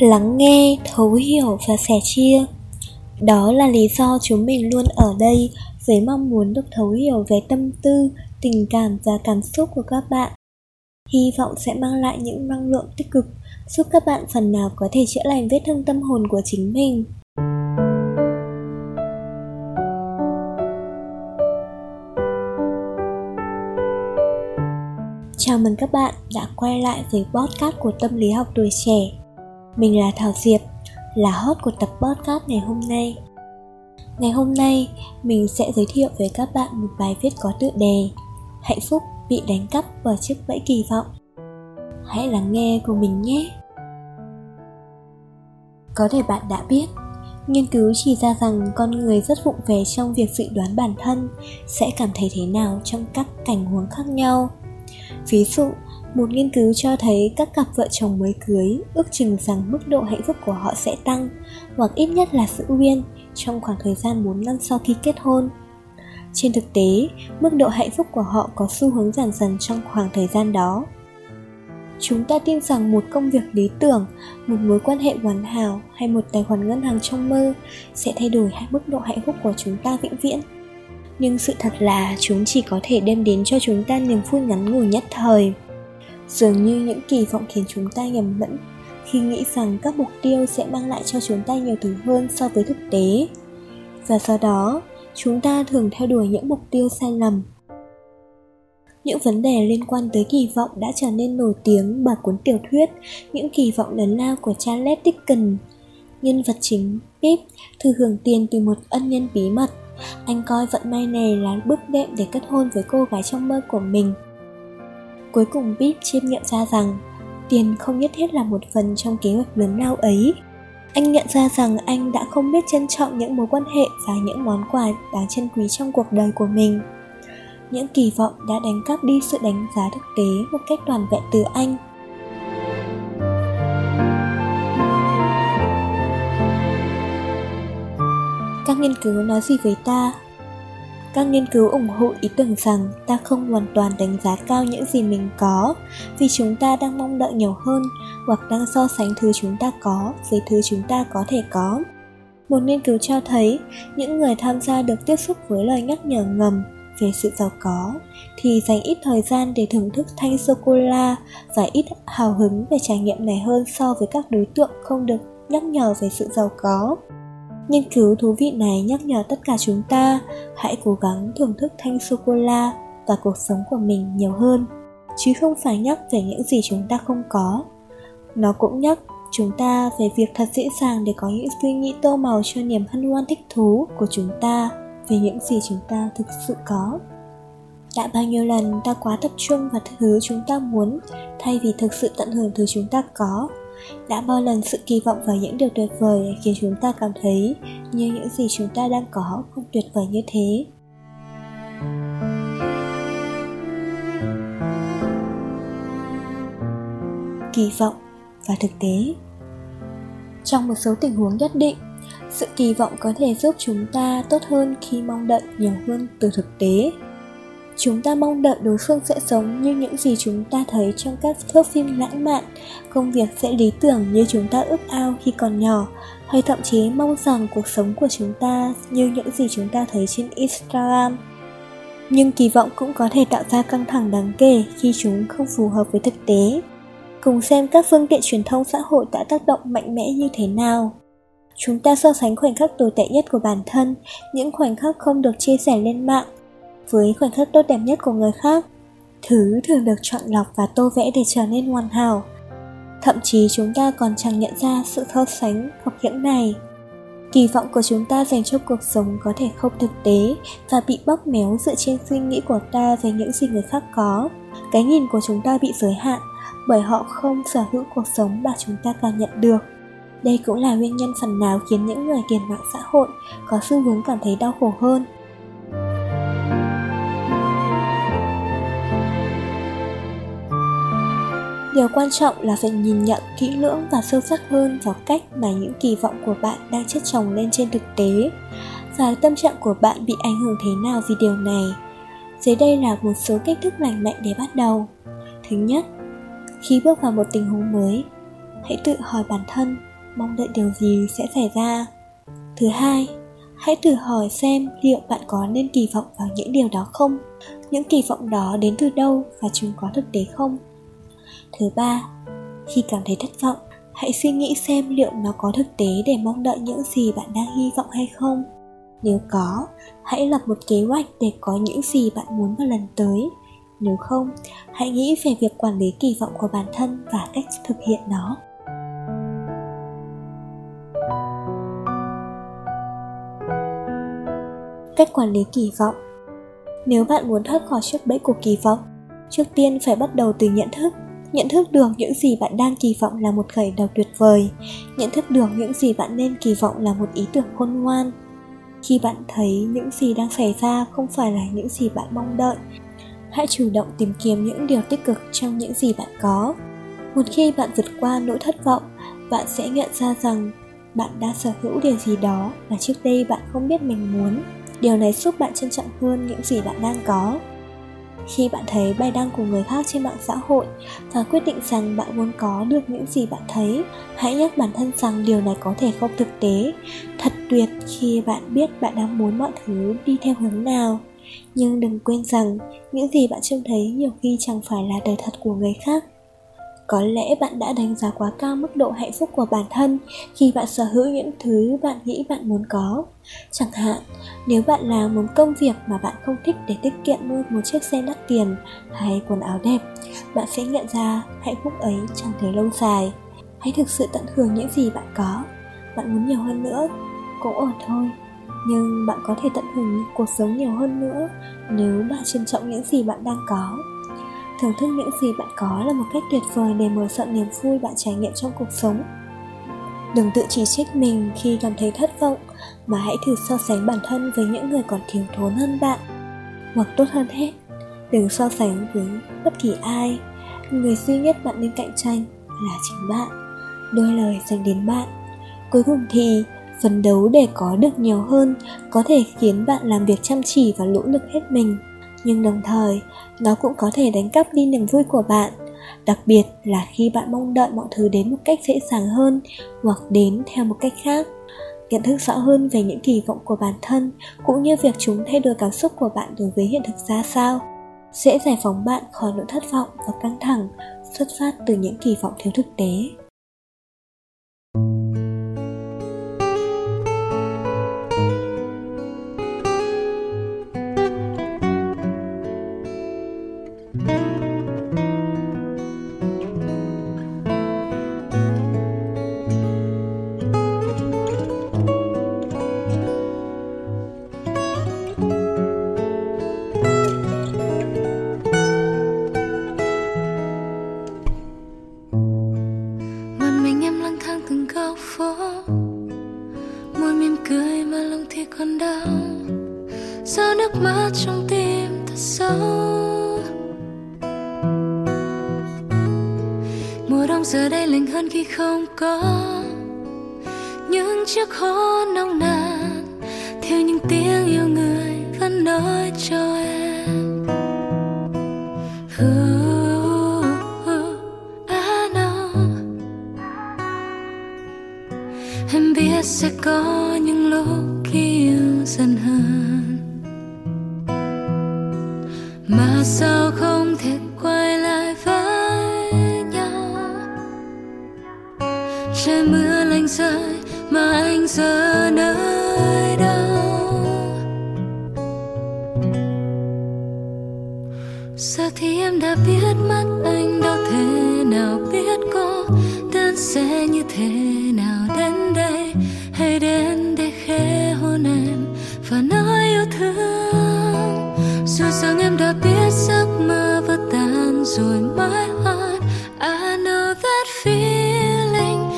lắng nghe, thấu hiểu và sẻ chia. Đó là lý do chúng mình luôn ở đây với mong muốn được thấu hiểu về tâm tư, tình cảm và cảm xúc của các bạn. Hy vọng sẽ mang lại những năng lượng tích cực, giúp các bạn phần nào có thể chữa lành vết thương tâm hồn của chính mình. Chào mừng các bạn đã quay lại với podcast của tâm lý học tuổi trẻ. Mình là Thảo Diệp, là host của tập podcast ngày hôm nay. Ngày hôm nay, mình sẽ giới thiệu với các bạn một bài viết có tựa đề Hạnh phúc bị đánh cắp bởi chiếc bẫy kỳ vọng. Hãy lắng nghe của mình nhé. Có thể bạn đã biết Nghiên cứu chỉ ra rằng con người rất vụng về trong việc dự đoán bản thân sẽ cảm thấy thế nào trong các cảnh huống khác nhau. Ví dụ, một nghiên cứu cho thấy các cặp vợ chồng mới cưới ước chừng rằng mức độ hạnh phúc của họ sẽ tăng hoặc ít nhất là giữ nguyên trong khoảng thời gian 4 năm sau khi kết hôn. Trên thực tế, mức độ hạnh phúc của họ có xu hướng giảm dần trong khoảng thời gian đó. Chúng ta tin rằng một công việc lý tưởng, một mối quan hệ hoàn hảo hay một tài khoản ngân hàng trong mơ sẽ thay đổi mức độ hạnh phúc của chúng ta vĩnh viễn nhưng sự thật là chúng chỉ có thể đem đến cho chúng ta niềm vui ngắn ngủi nhất thời dường như những kỳ vọng khiến chúng ta nhầm lẫn khi nghĩ rằng các mục tiêu sẽ mang lại cho chúng ta nhiều thứ hơn so với thực tế. Và do đó, chúng ta thường theo đuổi những mục tiêu sai lầm. Những vấn đề liên quan tới kỳ vọng đã trở nên nổi tiếng bởi cuốn tiểu thuyết những kỳ vọng lớn lao của Charles Dickens. Nhân vật chính Pip thừa hưởng tiền từ một ân nhân bí mật. Anh coi vận may này là bước đệm để kết hôn với cô gái trong mơ của mình cuối cùng Bip chiêm nghiệm ra rằng, tiền không nhất thiết là một phần trong kế hoạch lớn lao ấy. Anh nhận ra rằng anh đã không biết trân trọng những mối quan hệ và những món quà đáng trân quý trong cuộc đời của mình. Những kỳ vọng đã đánh cắp đi sự đánh giá thực tế một cách toàn vẹn từ anh. Các nghiên cứu nói gì với ta? Các nghiên cứu ủng hộ ý tưởng rằng ta không hoàn toàn đánh giá cao những gì mình có, vì chúng ta đang mong đợi nhiều hơn hoặc đang so sánh thứ chúng ta có với thứ chúng ta có thể có. Một nghiên cứu cho thấy, những người tham gia được tiếp xúc với lời nhắc nhở ngầm về sự giàu có thì dành ít thời gian để thưởng thức thanh sô cô la và ít hào hứng về trải nghiệm này hơn so với các đối tượng không được nhắc nhở về sự giàu có. Nghiên cứu thú vị này nhắc nhở tất cả chúng ta hãy cố gắng thưởng thức thanh sô-cô-la và cuộc sống của mình nhiều hơn, chứ không phải nhắc về những gì chúng ta không có. Nó cũng nhắc chúng ta về việc thật dễ dàng để có những suy nghĩ tô màu cho niềm hân hoan thích thú của chúng ta về những gì chúng ta thực sự có. Đã bao nhiêu lần ta quá tập trung vào thứ chúng ta muốn thay vì thực sự tận hưởng thứ chúng ta có đã bao lần sự kỳ vọng vào những điều tuyệt vời khiến chúng ta cảm thấy như những gì chúng ta đang có không tuyệt vời như thế. Kỳ vọng và thực tế. Trong một số tình huống nhất định, sự kỳ vọng có thể giúp chúng ta tốt hơn khi mong đợi nhiều hơn từ thực tế chúng ta mong đợi đối phương sẽ sống như những gì chúng ta thấy trong các thước phim lãng mạn. Công việc sẽ lý tưởng như chúng ta ước ao khi còn nhỏ. Hay thậm chí mong rằng cuộc sống của chúng ta như những gì chúng ta thấy trên instagram. Nhưng kỳ vọng cũng có thể tạo ra căng thẳng đáng kể khi chúng không phù hợp với thực tế. Cùng xem các phương tiện truyền thông xã hội đã tác động mạnh mẽ như thế nào. Chúng ta so sánh khoảnh khắc tồi tệ nhất của bản thân, những khoảnh khắc không được chia sẻ lên mạng với khoảnh khắc tốt đẹp nhất của người khác. Thứ thường được chọn lọc và tô vẽ để trở nên hoàn hảo. Thậm chí chúng ta còn chẳng nhận ra sự so sánh, học hiểm này. Kỳ vọng của chúng ta dành cho cuộc sống có thể không thực tế và bị bóp méo dựa trên suy nghĩ của ta về những gì người khác có. Cái nhìn của chúng ta bị giới hạn bởi họ không sở hữu cuộc sống mà chúng ta cảm nhận được. Đây cũng là nguyên nhân phần nào khiến những người kiền mạng xã hội có xu hướng cảm thấy đau khổ hơn. Điều quan trọng là phải nhìn nhận kỹ lưỡng và sâu sắc hơn vào cách mà những kỳ vọng của bạn đang chất chồng lên trên thực tế. Và tâm trạng của bạn bị ảnh hưởng thế nào vì điều này? Dưới đây là một số cách thức lành mạnh để bắt đầu. Thứ nhất, khi bước vào một tình huống mới, hãy tự hỏi bản thân, mong đợi điều gì sẽ xảy ra. Thứ hai, hãy thử hỏi xem liệu bạn có nên kỳ vọng vào những điều đó không? Những kỳ vọng đó đến từ đâu và chúng có thực tế không? Thứ ba, khi cảm thấy thất vọng, hãy suy nghĩ xem liệu nó có thực tế để mong đợi những gì bạn đang hy vọng hay không. Nếu có, hãy lập một kế hoạch để có những gì bạn muốn vào lần tới. Nếu không, hãy nghĩ về việc quản lý kỳ vọng của bản thân và cách thực hiện nó. Cách quản lý kỳ vọng. Nếu bạn muốn thoát khỏi chiếc bẫy của kỳ vọng, trước tiên phải bắt đầu từ nhận thức nhận thức được những gì bạn đang kỳ vọng là một khởi đầu tuyệt vời. Nhận thức được những gì bạn nên kỳ vọng là một ý tưởng khôn ngoan. Khi bạn thấy những gì đang xảy ra không phải là những gì bạn mong đợi, hãy chủ động tìm kiếm những điều tích cực trong những gì bạn có. Một khi bạn vượt qua nỗi thất vọng, bạn sẽ nhận ra rằng bạn đã sở hữu điều gì đó mà trước đây bạn không biết mình muốn. Điều này giúp bạn trân trọng hơn những gì bạn đang có khi bạn thấy bài đăng của người khác trên mạng xã hội và quyết định rằng bạn muốn có được những gì bạn thấy, hãy nhắc bản thân rằng điều này có thể không thực tế. Thật tuyệt khi bạn biết bạn đang muốn mọi thứ đi theo hướng nào. Nhưng đừng quên rằng những gì bạn trông thấy nhiều khi chẳng phải là đời thật của người khác có lẽ bạn đã đánh giá quá cao mức độ hạnh phúc của bản thân khi bạn sở hữu những thứ bạn nghĩ bạn muốn có. Chẳng hạn, nếu bạn làm một công việc mà bạn không thích để tiết kiệm mua một chiếc xe đắt tiền hay quần áo đẹp, bạn sẽ nhận ra hạnh phúc ấy chẳng thể lâu dài. Hãy thực sự tận hưởng những gì bạn có. Bạn muốn nhiều hơn nữa, cũng ổn thôi. Nhưng bạn có thể tận hưởng cuộc sống nhiều hơn nữa nếu bạn trân trọng những gì bạn đang có thưởng thức những gì bạn có là một cách tuyệt vời để mở rộng niềm vui bạn trải nghiệm trong cuộc sống. Đừng tự chỉ trích mình khi cảm thấy thất vọng, mà hãy thử so sánh bản thân với những người còn thiếu thốn hơn bạn. Hoặc tốt hơn hết, đừng so sánh với bất kỳ ai. Người duy nhất bạn nên cạnh tranh là chính bạn. Đôi lời dành đến bạn. Cuối cùng thì, phấn đấu để có được nhiều hơn có thể khiến bạn làm việc chăm chỉ và nỗ lực hết mình nhưng đồng thời, nó cũng có thể đánh cắp đi niềm vui của bạn, đặc biệt là khi bạn mong đợi mọi thứ đến một cách dễ dàng hơn hoặc đến theo một cách khác. Nhận thức rõ hơn về những kỳ vọng của bản thân cũng như việc chúng thay đổi cảm xúc của bạn đối với hiện thực ra sao, sẽ giải phóng bạn khỏi nỗi thất vọng và căng thẳng xuất phát từ những kỳ vọng thiếu thực tế. Giao nước mắt trong tim thật sâu. Mùa đông giờ đây lạnh hơn khi không có. Những chiếc hôn nồng nàn theo những tiếng yêu người vẫn nói cho em. Uh, em biết sẽ có những lúc dần hơn. Mà sao không thể quay lại với nhau? trời mưa lạnh rơi mà anh giờ nơi đâu? Giờ thì em đã biết mắt anh đâu thể nào biết cô đơn sẽ như thế nào. Tan rồi mãi hoan I know that feeling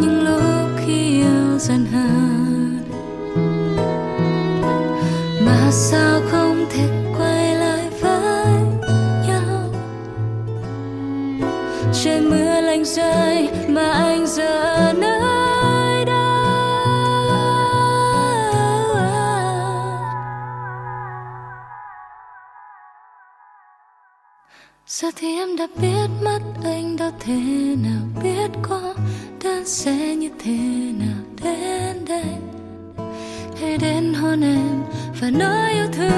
những lúc khi yêu dần hơn. Mà sao không thể quay lại với nhau? Trời mưa lạnh rơi mà anh giờ nơi đó? Giờ thì em đã biết mất anh đã thế nào? Biết có đơn sẽ như thế nào đến đây? Hãy đến hôn em và nói yêu thương.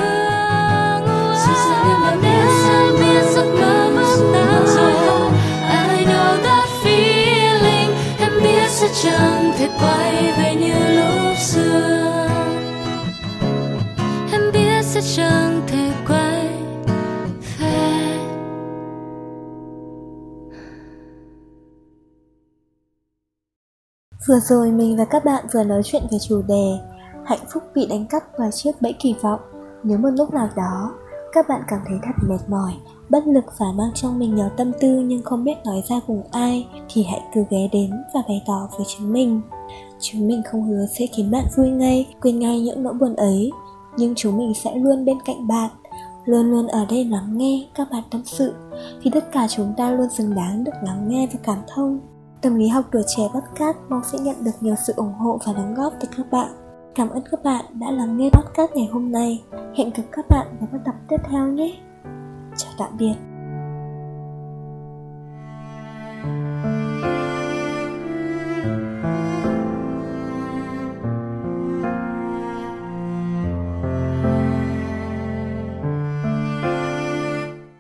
Sự sự em đã biết em biết giấc mơ mất tan rồi I know that feeling, em biết sẽ chẳng thể quay về như lúc xưa. Em biết sẽ chẳng thể quay Vừa rồi mình và các bạn vừa nói chuyện về chủ đề Hạnh phúc bị đánh cắp vào chiếc bẫy kỳ vọng Nếu một lúc nào đó các bạn cảm thấy thật mệt mỏi, bất lực và mang trong mình nhiều tâm tư nhưng không biết nói ra cùng ai thì hãy cứ ghé đến và bày tỏ với chúng mình. Chúng mình không hứa sẽ khiến bạn vui ngay, quên ngay những nỗi buồn ấy, nhưng chúng mình sẽ luôn bên cạnh bạn, luôn luôn ở đây lắng nghe các bạn tâm sự, vì tất cả chúng ta luôn xứng đáng được lắng nghe và cảm thông. Tâm lý học tuổi trẻ podcast mong sẽ nhận được nhiều sự ủng hộ và đóng góp từ các bạn. Cảm ơn các bạn đã lắng nghe podcast ngày hôm nay. Hẹn gặp các bạn vào các tập tiếp theo nhé. Chào tạm biệt.